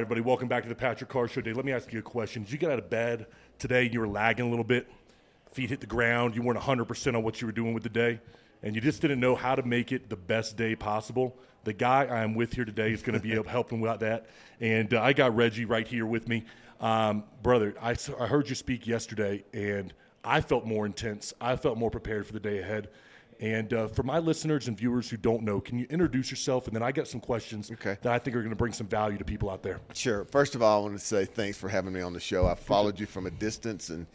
right, everybody, welcome back to the Patrick Carr Show. Day. Let me ask you a question. Did you get out of bed today and you were lagging a little bit? Feet hit the ground. You weren't 100% on what you were doing with the day, and you just didn't know how to make it the best day possible. The guy I am with here today is going to be able helping with that. And uh, I got Reggie right here with me. Um, brother, I, I heard you speak yesterday, and I felt more intense. I felt more prepared for the day ahead. And uh, for my listeners and viewers who don't know, can you introduce yourself? And then I got some questions Okay. that I think are going to bring some value to people out there. Sure. First of all, I want to say thanks for having me on the show. I followed you from a distance and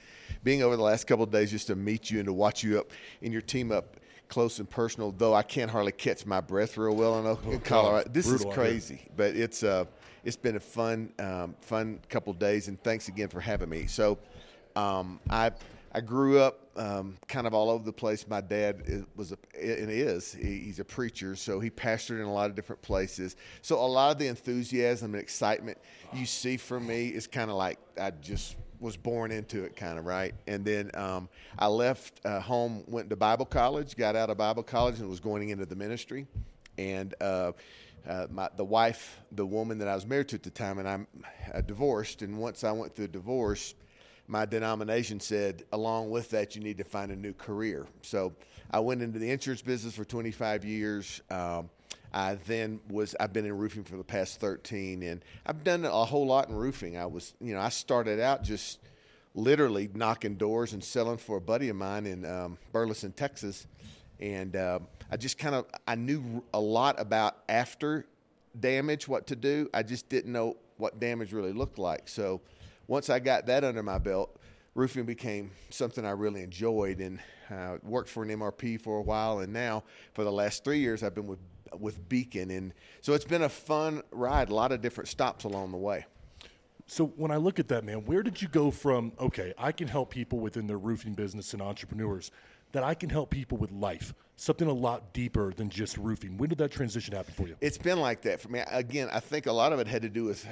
being over the last couple of days just to meet you and to watch you up and your team up close and personal. Though I can't hardly catch my breath real well in, in Colorado. This is Brutal here. crazy, but it's uh, it's been a fun um, fun couple of days. And thanks again for having me. So, um, I I grew up um, kind of all over the place. My dad is, was a, and is he- he's a preacher, so he pastored in a lot of different places. So a lot of the enthusiasm and excitement you see from me is kind of like I just was born into it, kind of right. And then um, I left uh, home, went to Bible college, got out of Bible college, and was going into the ministry. And uh, uh, my, the wife, the woman that I was married to at the time, and I'm uh, divorced. And once I went through a divorce, my denomination said, along with that, you need to find a new career. So I went into the insurance business for 25 years. Um, I then was, I've been in roofing for the past 13, and I've done a whole lot in roofing. I was, you know, I started out just literally knocking doors and selling for a buddy of mine in um, Burleson, Texas. And uh, I just kind of, I knew a lot about after damage, what to do. I just didn't know what damage really looked like. So once I got that under my belt, roofing became something I really enjoyed and uh, worked for an MRP for a while. And now for the last three years, I've been with, with Beacon. And so it's been a fun ride, a lot of different stops along the way. So when I look at that, man, where did you go from? Okay, I can help people within their roofing business and entrepreneurs. That I can help people with life, something a lot deeper than just roofing. When did that transition happen for you? It's been like that for me. Again, I think a lot of it had to do with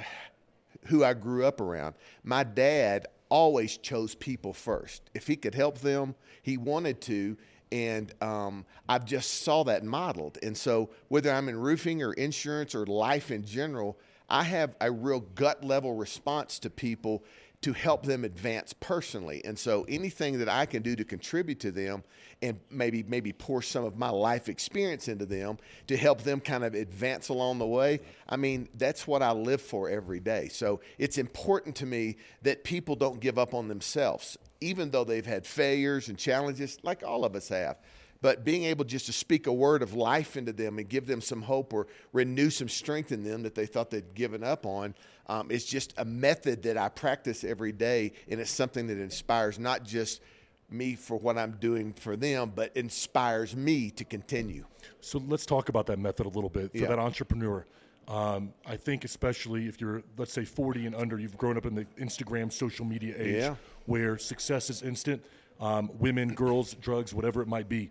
who I grew up around. My dad always chose people first. If he could help them, he wanted to. And um, I've just saw that modeled. And so, whether I'm in roofing or insurance or life in general, I have a real gut level response to people to help them advance personally. And so anything that I can do to contribute to them and maybe maybe pour some of my life experience into them to help them kind of advance along the way, I mean, that's what I live for every day. So it's important to me that people don't give up on themselves even though they've had failures and challenges like all of us have but being able just to speak a word of life into them and give them some hope or renew some strength in them that they thought they'd given up on um, is just a method that I practice every day, and it's something that inspires not just me for what I'm doing for them, but inspires me to continue. So let's talk about that method a little bit for Yeah. that entrepreneur. Um, I think especially if you're, let's say, 40 and under, you've grown up in the Instagram social media age, Yeah. where success is instant. Um, women, girls, drugs, whatever it might be,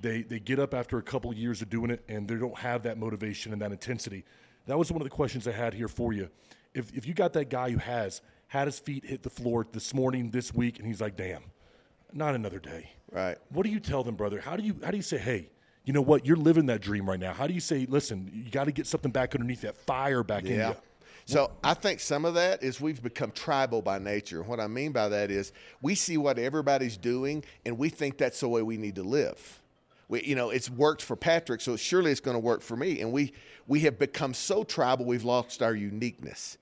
they they get up after a couple of years of doing it, and they don't have that motivation and that intensity. That was one of the questions I had here for you. If if you got that guy who has had his feet hit the floor this morning, this week, and he's like, "Damn, not another day." Right. What do you tell them, brother? How do you how do you say, hey, you know what? You're living that dream right now. How do you say, listen, you got to get something back underneath that fire back in Yeah. you? So I think some of that is we've become tribal by nature. What I mean by that is we see what everybody's doing and we think that's the way we need to live. We, you know, it's worked for Patrick, so surely it's going to work for me. And we we have become so tribal, we've lost our uniqueness.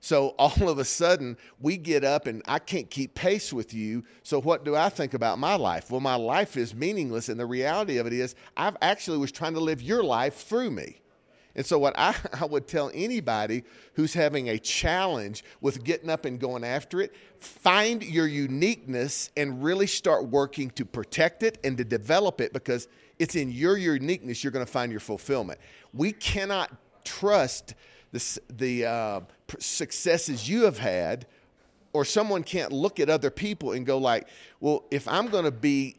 So all of a sudden, we get up and I can't keep pace with you. So what do I think about my life? Well, my life is meaningless, and the reality of it is, I've actually was trying to live your life through me. And so, what I, I would tell anybody who's having a challenge with getting up and going after it, find your uniqueness and really start working to protect it and to develop it because it's in your uniqueness you're going to find your fulfillment. We cannot trust the, the uh, successes you have had, or someone can't look at other people and go like, well, if I'm going to be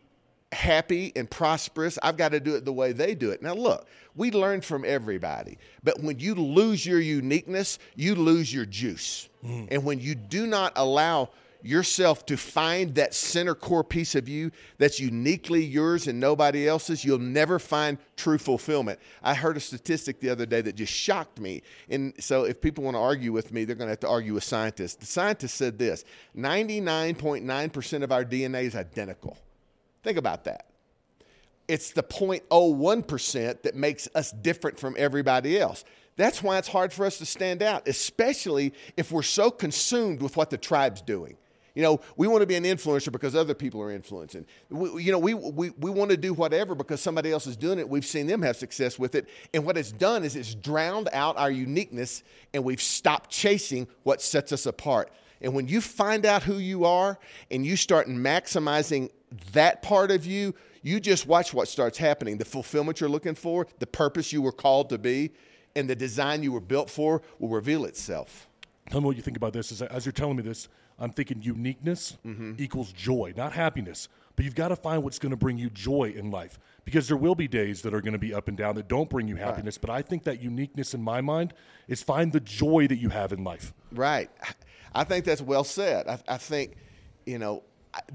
happy and prosperous, I've got to do it the way they do it. Now, look, we learn from everybody, but when you lose your uniqueness, you lose your juice. Hmm. And when you do not allow yourself to find that center core piece of you that's uniquely yours and nobody else's, you'll never find true fulfillment. I heard a statistic the other day that just shocked me. And so if people want to argue with me, they're going to have to argue with scientists. The scientist said this 99.9% of our DNA is identical. Think about that. It's the 0.01% that makes us different from everybody else. That's why it's hard for us to stand out, especially if we're so consumed with what the tribe's doing. You know, we want to be an influencer because other people are influencing. We, you know, we, we, we want to do whatever because somebody else is doing it. We've seen them have success with it. And what it's done is it's drowned out our uniqueness and we've stopped chasing what sets us apart. And when you find out who you are and you start maximizing that part of you, you just watch what starts happening. The fulfillment you're looking for, the purpose you were called to be, and the design you were built for will reveal itself. Tell me what you think about this. As, as you're telling me this, I'm thinking uniqueness mm-hmm. equals joy, not happiness. But you've got to find what's going to bring you joy in life because there will be days that are going to be up and down that don't bring you happiness. Right. But I think that uniqueness in my mind is find the joy that you have in life. Right. I think that's well said. I, I think, you know,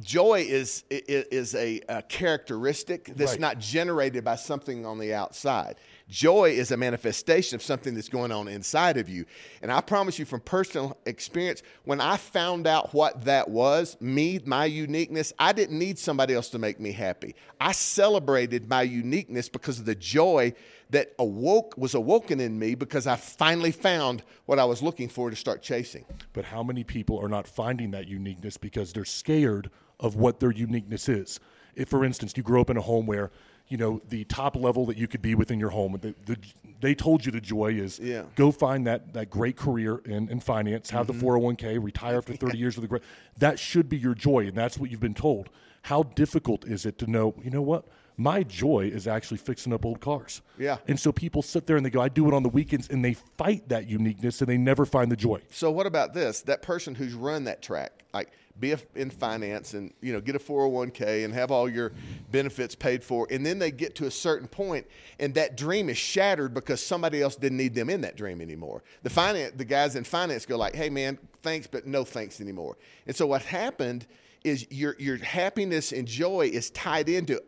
joy is is a, a characteristic that's right. not generated by something on the outside. Joy is a manifestation of something that's going on inside of you. And I promise you from personal experience, when I found out what that was, me, my uniqueness, I didn't need somebody else to make me happy. I celebrated my uniqueness because of the joy that awoke was awoken in me because I finally found what I was looking for to start chasing. But how many people are not finding that uniqueness because they're scared of what their uniqueness is? If, for instance, you grow up in a home where you know the top level that you could be within your home. The, the, they told you the joy is yeah. go find that that great career in, in finance, have mm-hmm. the 401k, retire after 30 years with a great. That should be your joy, and that's what you've been told. How difficult is it to know? You know what? My joy is actually fixing up old cars. Yeah. And so people sit there and they go, I do it on the weekends, and they fight that uniqueness and they never find the joy. So what about this? That person who's run that track, like be in finance and you know get a 401k and have all your benefits paid for. And then they get to a certain point and that dream is shattered because somebody else didn't need them in that dream anymore. The finance the guys in finance go like hey man thanks but no thanks anymore. And so what happened is your your happiness and joy is tied into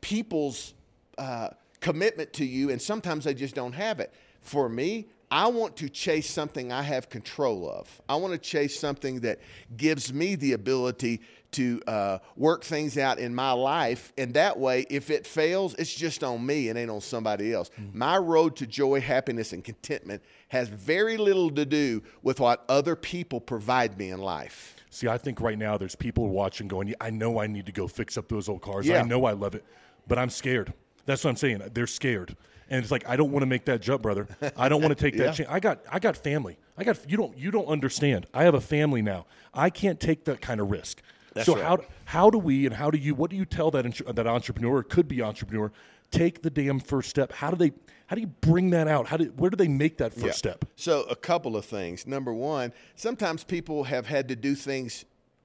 people's uh, commitment to you and sometimes they just don't have it. For me I want to chase something I have control of. I want to chase something that gives me the ability to uh, work things out in my life. And that way, if it fails, it's just on me and ain't on somebody else. Mm-hmm. My road to joy, happiness, and contentment has very little to do with what other people provide me in life. See, I think right now there's people watching going, I know I need to go fix up those old cars. Yeah. I know I love it, but I'm scared. That's what I'm saying. They're scared and it's like I don't want to make that jump, brother. I don't want to take yeah. that chance. I got I got family. I got you don't you don't understand. I have a family now. I can't take that kind of risk. That's so right. how how do we and how do you what do you tell that that entrepreneur could be entrepreneur take the damn first step? How do they how do you bring that out? How do where do they make that first yeah. step? So a couple of things. Number one, sometimes people have had to do things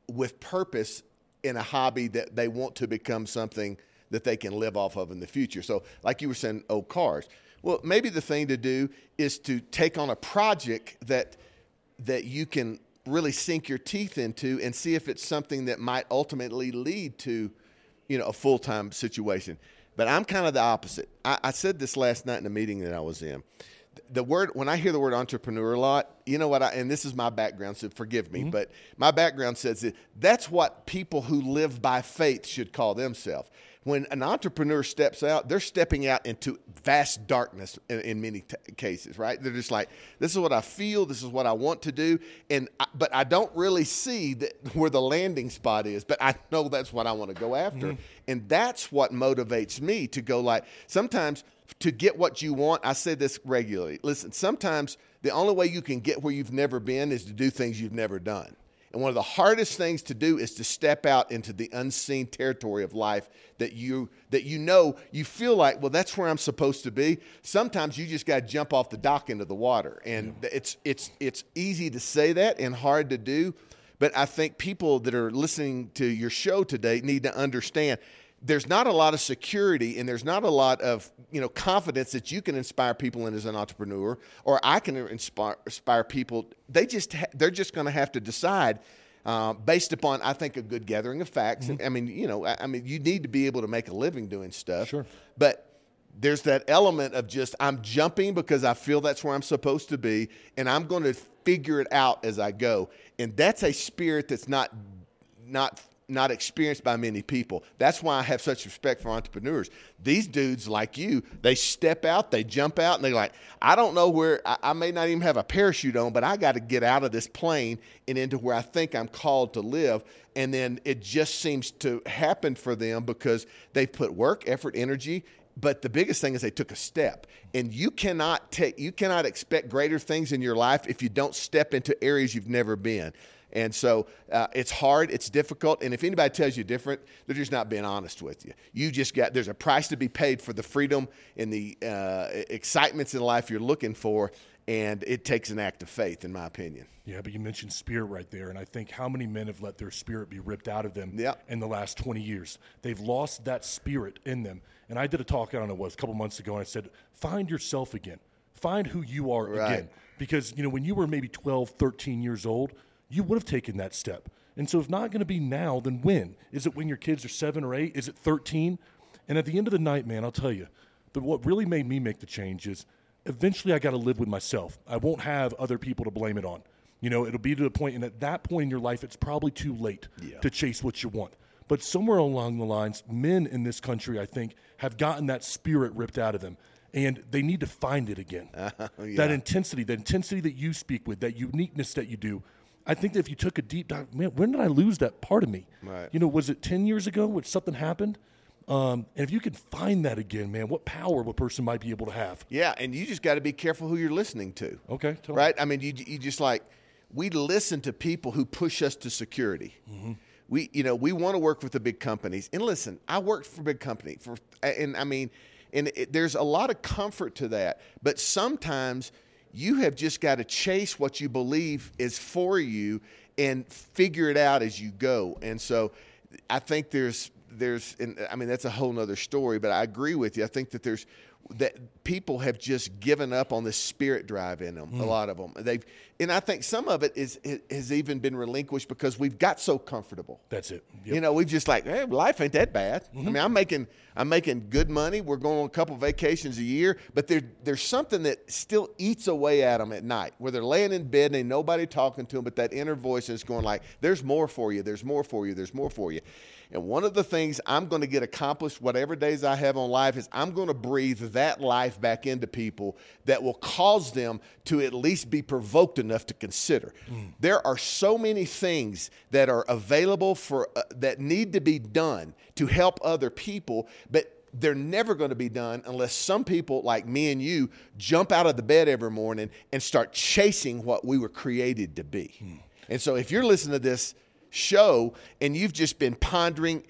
with purpose in a hobby that they want to become something that they can live off of in the future. So, like you were saying, old cars. Well, maybe the thing to do is to take on a project that that you can really sink your teeth into and see if it's something that might ultimately lead to, you know, a full time situation. But I'm kind of the opposite. I, I said this last night in a meeting that I was in the word when I hear the word entrepreneur a lot, you know what I and this is my background, so forgive me, mm-hmm. but my background says that that's what people who live by faith should call themselves when an entrepreneur steps out, they're stepping out into vast darkness in, in many t- cases, right? They're just like, this is what I feel, this is what I want to do, and I, but I don't really see that where the landing spot is, but I know that's what I want to go after, mm-hmm. and that's what motivates me to go. Like sometimes to get what you want, I say this regularly. Listen, sometimes the only way you can get where you've never been is to do things you've never done. And one of the hardest things to do is to step out into the unseen territory of life that you that you know you feel like, well, that's where I'm supposed to be. Sometimes you just got to jump off the dock into the water, and yeah. it's it's it's easy to say that and hard to do. But I think people that are listening to your show today need to understand there's not a lot of security and there's not a lot of you know confidence that you can inspire people in as an entrepreneur or I can inspire, inspire people. They just ha- they're just going to have to decide. uh, based upon I think a good gathering of facts. I mean, you know, I, I mean, you need to be able to make a living doing stuff. Sure. But there's that element of just I'm jumping because I feel that's where I'm supposed to be, and I'm going to figure it out as I go. And that's a spirit that's not not not experienced by many people. That's why I have such respect for entrepreneurs. These dudes like you, they step out, they jump out, and they're like, I don't know where I, I may not even have a parachute on, but I got to get out of this plane and into where I think I'm called to live. And then it just seems to happen for them because they've put work, effort, energy, but the biggest thing is they took a step and you cannot take you cannot expect greater things in your life if you don't step into areas you've never been and so uh, it's hard it's difficult and if anybody tells you different they're just not being honest with you you just got there's a price to be paid for the freedom and the uh, excitements in life you're looking for and it takes an act of faith in my opinion Yeah, but you mentioned spirit right there, and I think how many men have let their spirit be ripped out of them Yeah. in the last 20 years? They've lost that spirit in them. And I did a talk, I don't know, what, a couple months ago, and I said, find yourself again. Find who you are Right. again. Because, you know, when you were maybe 12, 13 years old, you would have taken that step. And so if not going to be now, then when? Is it when your kids are seven or eight? Is it 13? And at the end of the night, man, I'll tell you, the, what really made me make the change is eventually I got to live with myself. I won't have other people to blame it on. You know, it'll be to the point, and at that point in your life, it's probably too late Yeah. to chase what you want. But somewhere along the lines, men in this country, I think, have gotten that spirit ripped out of them. And they need to find it again. That intensity, the intensity that you speak with, that uniqueness that you do. I think that if you took a deep dive, man, when did I lose that part of me? Right. You know, was it 10 years ago when something happened? Um, and if you can find that again, man, what power a person might be able to have. Yeah, and you just got to be careful who you're listening to. Okay, me. right? I mean, you you just like we listen to people who push us to security. Mm-hmm. We you know we want to work with the big companies, and listen, I worked for a big company for, and I mean, and it, there's a lot of comfort to that, but sometimes you have just got to chase what you believe is for you and figure it out as you go. And so, I think there's there's and I mean that's a whole nother story, but I agree with you. I think that there's that people have just given up on this spirit drive in them. A mm. lot of them, they've, and I think some of it is has even been relinquished because we've got so comfortable. That's it. Yep. You know, we've just like, hey, life ain't that bad. I mm-hmm. mean, I'm making I'm making good money. We're going on a couple vacations a year, but there there's something that still eats away at them at night, where they're laying in bed and ain't nobody talking to them, but that inner voice is going like, "There's more for you. There's more for you. There's more for you." And one of the things I'm going to get accomplished, whatever days I have on life, is I'm going to breathe that life back into people that will cause them to at least be provoked enough to consider. There are so many things that are available for uh, that need to be done to help other people, but they're never going to be done unless some people like me and you jump out of the bed every morning and start chasing what we were created to be. And so if you're listening to this show and you've just been pondering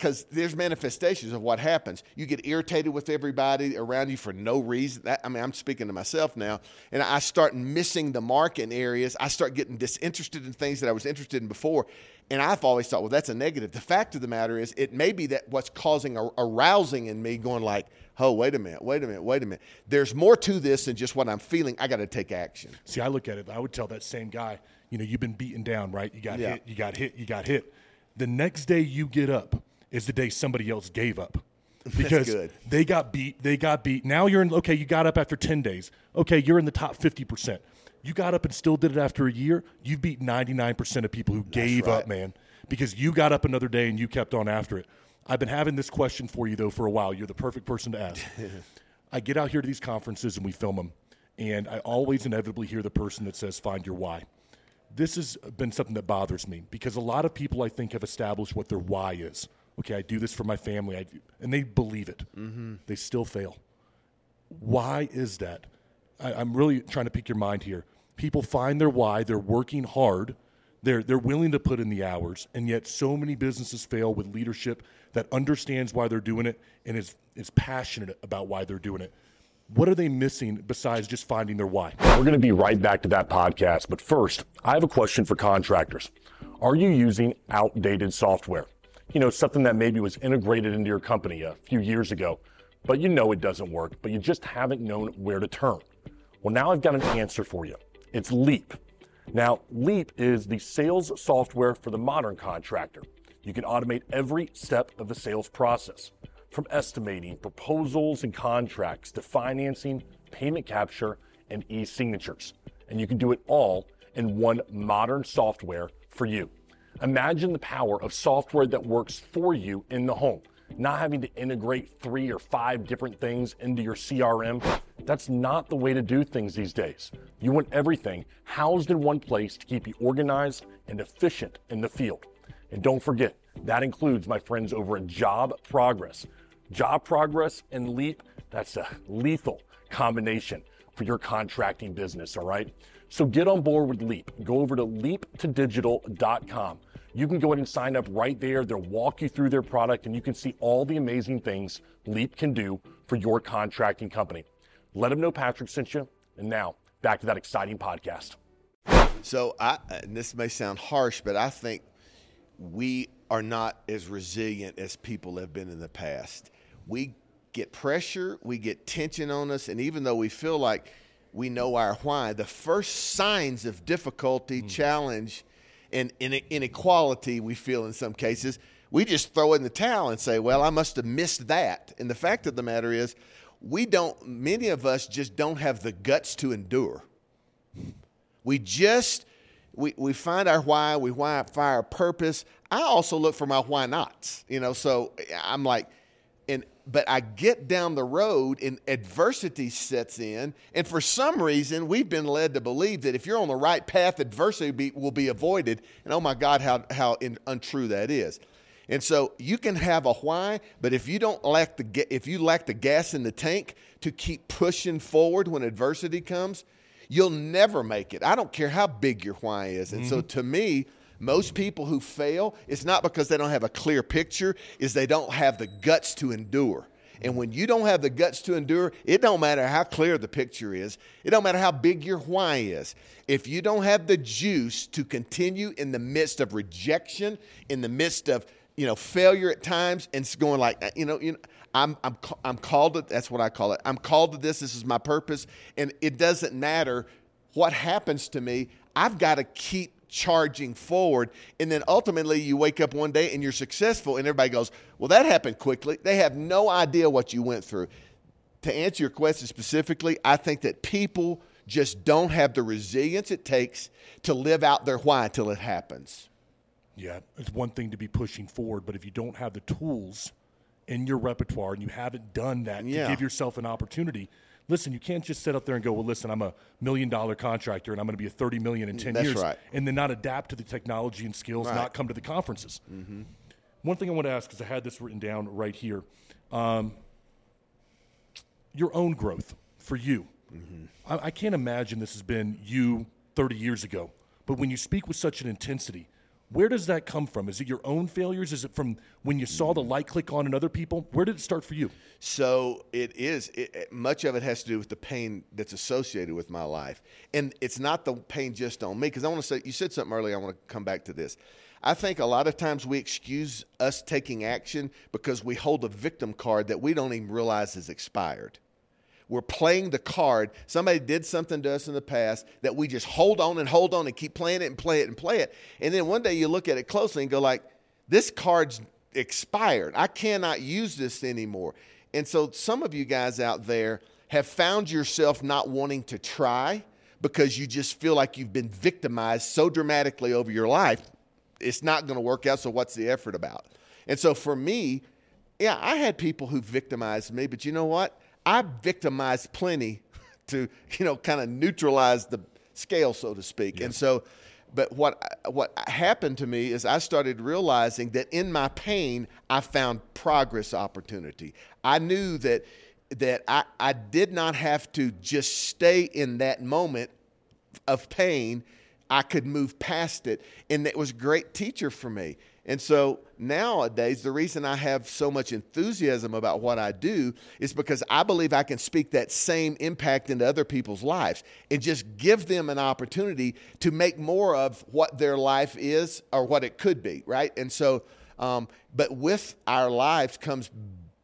because there's manifestations of what happens. You get irritated with everybody around you for no reason. That, I mean, I'm speaking to myself now, and I start missing the mark in areas. I start getting disinterested in things that I was interested in before, and I've always thought, well, that's a negative. The fact of the matter is, it may be that what's causing a arousing in me, going like, oh, wait a minute, wait a minute, wait a minute. There's more to this than just what I'm feeling. I got to take action. See, I look at it. I would tell that same guy, you know, you've been beaten down, right? You got Yeah. hit, you got hit, you got hit. The next day you get up is the day somebody else gave up. Because they got beat, they got beat. Now you're in okay, you got up after 10 days. Okay, you're in the top 50%. You got up and still did it after a year. You've beat 99% of people who gave right. up, man, because you got up another day and you kept on after it. I've been having this question for you though for a while. You're the perfect person to ask. I get out here to these conferences and we film them, and I always inevitably hear the person that says, "Find your why." This has been something that bothers me because a lot of people I think have established what their why is. Okay, I do this for my family, I do, and they believe it. Mm-hmm. They still fail. Why is that? I, I'm really trying to pick your mind here. People find their why. They're working hard. They're they're willing to put in the hours, and yet so many businesses fail with leadership that understands why they're doing it and is is passionate about why they're doing it. What are they missing besides just finding their why? We're going to be right back to that podcast. But first, I have a question for contractors. Are you using outdated software? You know, something that maybe was integrated into your company a few years ago, but you know it doesn't work, but you just haven't known where to turn. Well, now I've got an answer for you. It's Leap. Now, Leap is the sales software for the modern contractor. You can automate every step of the sales process, from estimating, proposals, and contracts to financing, payment capture, and e signatures. And you can do it all in one modern software for you. Imagine the power of software that works for you in the home, not having to integrate three or five different things into your CRM. That's not the way to do things these days. You want everything housed in one place to keep you organized and efficient in the field. And don't forget, that includes my friends over at Job Progress. Job Progress and Leap, that's a lethal combination for your contracting business, all right? So get on board with Leap. Go over to leaptodigital.com. You can go ahead and sign up right there. They'll walk you through their product and you can see all the amazing things Leap can do for your contracting company. Let them know Patrick sent you. And now, back to that exciting podcast. So, I, this may sound harsh, but I think we are not as resilient as people have been in the past. We get pressure, we get tension on us, and even though we feel like we know our why, the first signs of difficulty, mm. challenge, and inequality we feel in some cases, we just throw in the towel and say, well, I must have missed that. And the fact of the matter is, we don't, many of us just don't have the guts to endure. We just, we, we find our why, we find our purpose. I also look for my why nots, you know, so I'm like, but I get down the road and adversity sets in. And for some reason, we've been led to believe that if you're on the right path, adversity be, will be avoided. And oh my God, how, how in, untrue that is. And so you can have a why, but if you don't lack the if you lack the gas in the tank to keep pushing forward when adversity comes, you'll never make it. I don't care how big your why is. And mm-hmm. so to me, most people who fail, it's not because they don't have a clear picture, is they don't have the guts to endure. And when you don't have the guts to endure, it don't matter how clear the picture is. It don't matter how big your why is. If you don't have the juice to continue in the midst of rejection, in the midst of you know failure at times, and it's going like you know you know. I'm, I'm, I'm called to, that's what I call it. I'm called to this. This is my purpose. And it doesn't matter what happens to me. I've got to keep charging forward. And then ultimately, you wake up one day and you're successful, and everybody goes, Well, that happened quickly. They have no idea what you went through. To answer your question specifically, I think that people just don't have the resilience it takes to live out their why until it happens. Yeah, it's one thing to be pushing forward, but if you don't have the tools in your repertoire and you haven't done that yeah. to give yourself an opportunity, listen, you can't just sit up there and go, well, listen, I'm a million dollar contractor and I'm going to be a 30 million in 10 That's years. Right. And then not adapt to the technology and skills, right. not come to the conferences. Mm-hmm. One thing I want to ask, because I had this written down right here um, your own growth for you. Mm-hmm. I, I can't imagine this has been you 30 years ago. But when you speak with such an intensity, where does that come from? Is it your own failures? Is it from when you saw the light click on in other people? Where did it start for you? So it is. It, much of it has to do with the pain that's associated with my life, and it's not the pain just on me. Because I want to say, you said something earlier. I want to come back to this. I think a lot of times we excuse us taking action because we hold a victim card that we don't even realize is expired. We're playing the card. Somebody did something to us in the past that we just hold on and hold on and keep playing it and play it and play it. And then one day you look at it closely and go like, this card's expired. I cannot use this anymore. And so some of you guys out there have found yourself not wanting to try because you just feel like you've been victimized so dramatically over your life. It's not going to work out. So what's the effort about? And so for me, yeah, I had people who victimized me, but you know what? I victimized plenty to, you know, kind of neutralize the scale, so to speak. And so, but what what happened to me is I started realizing that in my pain, I found progress opportunity. I knew that that I, I did not have to just stay in that moment of pain. I could move past it. And it was a great teacher for me. And so nowadays, the reason I have so much enthusiasm about what I do is because I believe I can speak that same impact into other people's lives and just give them an opportunity to make more of what their life is or what it could be, right? And so, um, but with our lives comes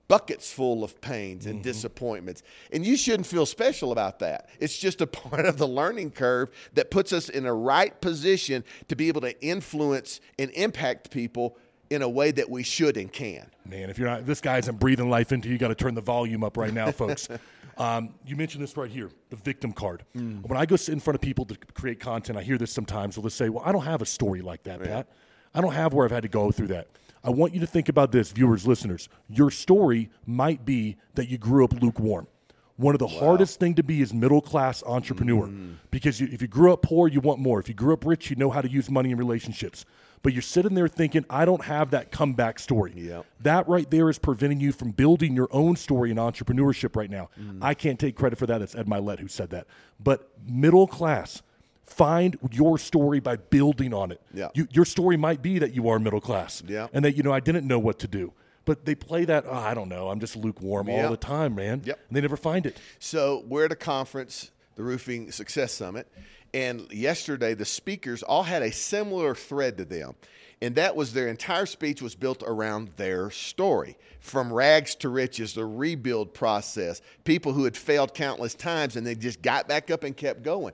buckets full of pains and disappointments. And you shouldn't feel special about that. It's just a part of the learning curve that puts us in a right position to be able to influence and impact people in a way that we should and can. Man, if you're not, this guy isn't breathing life into you, you got to turn the volume up right now, folks. Um, you mentioned this right here, the victim card. When I go sit in front of people to create content, I hear this sometimes. They'll just say, "Well, I don't have a story like that, Pat. I don't have where I've had to go through that." I want you to think about this, viewers, listeners. Your story might be that you grew up lukewarm. One of the hardest thing to be is middle class entrepreneur mm-hmm. because you, if you grew up poor, you want more. If you grew up rich, you know how to use money in relationships. But you're sitting there thinking, I don't have that comeback story. Yep. That right there is preventing you from building your own story in entrepreneurship right now. Mm. I can't take credit for that. It's Ed Mylett who said that. But middle class, find your story by building on it. Yeah. You, your story might be that you are middle class Yeah. and that, you know, I didn't know what to do. But they play that, oh, I don't know, I'm just lukewarm Yeah. all the time, man. Yep. And they never find it. So we're at a conference, the Roofing Success Summit, and yesterday the speakers all had a similar thread to them. And that was their entire speech was built around their story. From rags to riches, the rebuild process, people who had failed countless times and they just got back up and kept going.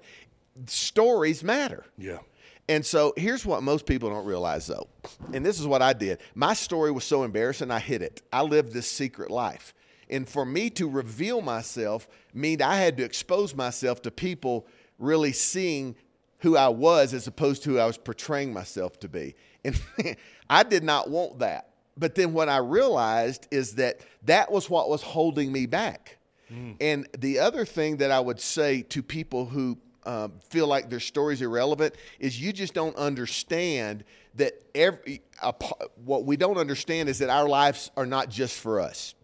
Stories matter. Yeah. And so here's what most people don't realize though. And this is what I did. My story was so embarrassing, I hid it. I lived this secret life. And for me to reveal myself meant I had to expose myself to people really seeing who I was as opposed to who I was portraying myself to be. And I did not want that. But then what I realized is that that was what was holding me back. Hmm. And the other thing that I would say to people who um, feel like their story's irrelevant is you just don't understand that every a, what we don't understand is that our lives are not just for us.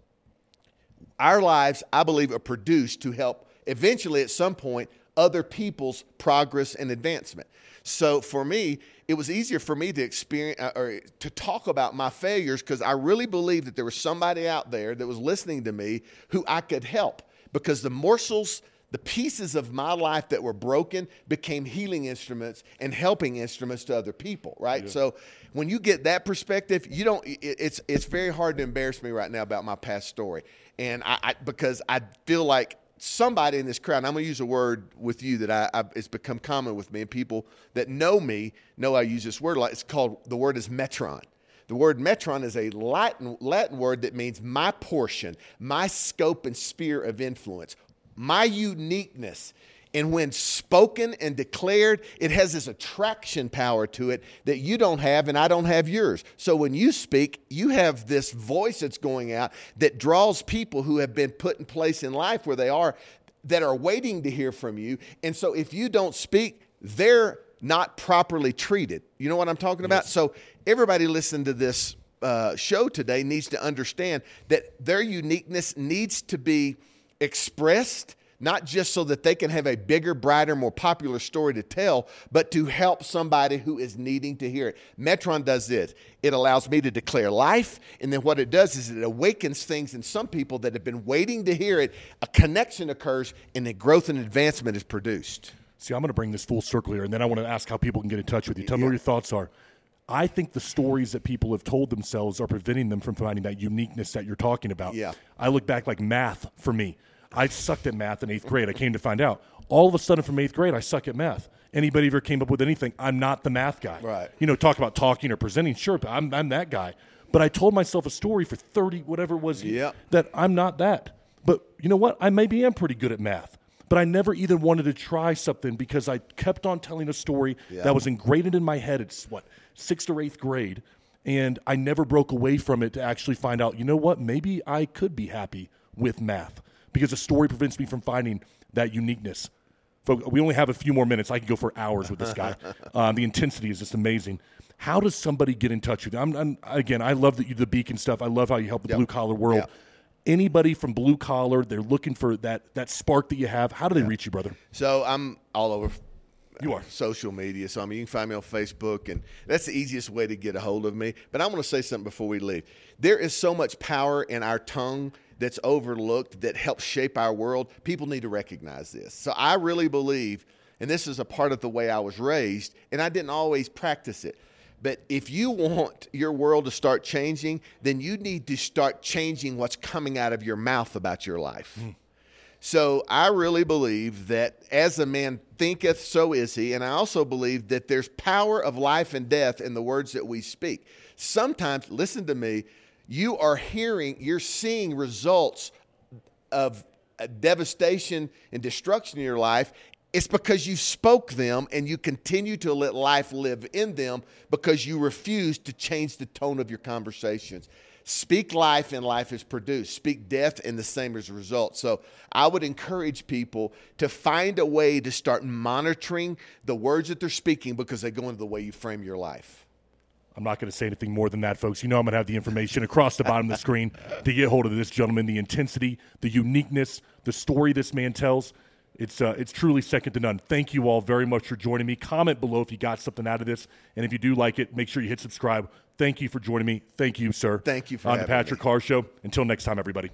Our lives, I believe, are produced to help eventually at some point other people's progress and advancement. So for me, it was easier for me to experience uh, or to talk about my failures because I really believed that there was somebody out there that was listening to me who I could help because the morsels the pieces of my life that were broken became healing instruments and helping instruments to other people right? So when you get that perspective you don't it- it's it's very hard to embarrass me right now about my past story. And i, I because i feel like somebody in this crowd and i'm going to use a word with you that I, I it's become common with me and people that know me know i use this word a lot. It's called the word is metron. The word metron is a Latin, Latin word that means my portion, my scope and sphere of influence, my uniqueness. And when spoken and declared, it has this attraction power to it that you don't have and I don't have yours. So when you speak, you have this voice that's going out that draws people who have been put in place in life where they are that are waiting to hear from you. And so if you don't speak, they're not properly treated. You know what I'm talking about? So everybody listening to this uh, show today needs to understand that their uniqueness needs to be expressed. Not just so that they can have a bigger, brighter, more popular story to tell, but to help somebody who is needing to hear it. Metron does this. It allows me to declare life, and then what it does is it awakens things in some people that have been waiting to hear it. A connection occurs, and the growth and advancement is produced. See, I'm going to bring this full circle here, and then I want to ask how people can get in touch with you. Tell me what your thoughts are. I think the stories that people have told themselves are preventing them from finding that uniqueness that you're talking about. Yeah. I look back like math for me. I sucked at math in eighth grade. I came to find out. All of a sudden, from eighth grade, I suck at math. Anybody ever came up with anything? I'm not the math guy. Right. You know, talk about talking or presenting. Sure, but I'm, I'm that guy. But I told myself a story for 30, whatever it was, Yeah. that I'm not that. But you know what? I maybe am pretty good at math. But I never even wanted to try something because I kept on telling a story that was ingrained in my head. It's what, sixth or eighth grade. And I never broke away from it to actually find out, you know what? Maybe I could be happy with math because the story prevents me from finding that uniqueness. Folk, we only have a few more minutes. I could go for hours with this guy. um, the intensity is just amazing. How does somebody get in touch with you? I'm, I'm, again, I love that you the beacon stuff. I love how you help the blue collar world. Yep. Anybody from blue collar, they're looking for that that spark that you have. How do they reach you, brother? So I'm all over. You are. social media. So I mean, you can find me on Facebook, and that's the easiest way to get a hold of me. But I want to say something before we leave. There is so much power in our tongue that's overlooked that helps shape our world. People need to recognize this. So I really believe, and this is a part of the way I was raised, and I didn't always practice it. But if you want your world to start changing, then you need to start changing what's coming out of your mouth about your life. Mm. So I really believe that as a man thinketh, so is he. And I also believe that there's power of life and death in the words that we speak. Sometimes, listen to me, you are hearing, you're seeing results of uh, devastation and destruction in your life, it's because you spoke them and you continue to let life live in them because you refuse to change the tone of your conversations. Speak life and life is produced. Speak death and the same as a result. So I would encourage people to find a way to start monitoring the words that they're speaking because they go into the way you frame your life. I'm not going to say anything more than that, folks. You know I'm going to have the information across the bottom of the screen to get hold of this gentleman, the intensity, the uniqueness, the story this man tells. It's, uh, it's truly second to none. Thank you all very much for joining me. Comment below if you got something out of this. And if you do like it, make sure you hit subscribe. Thank you for joining me. Thank you, sir. Thank you for on the Patrick me. Carr Show. Until next time, everybody.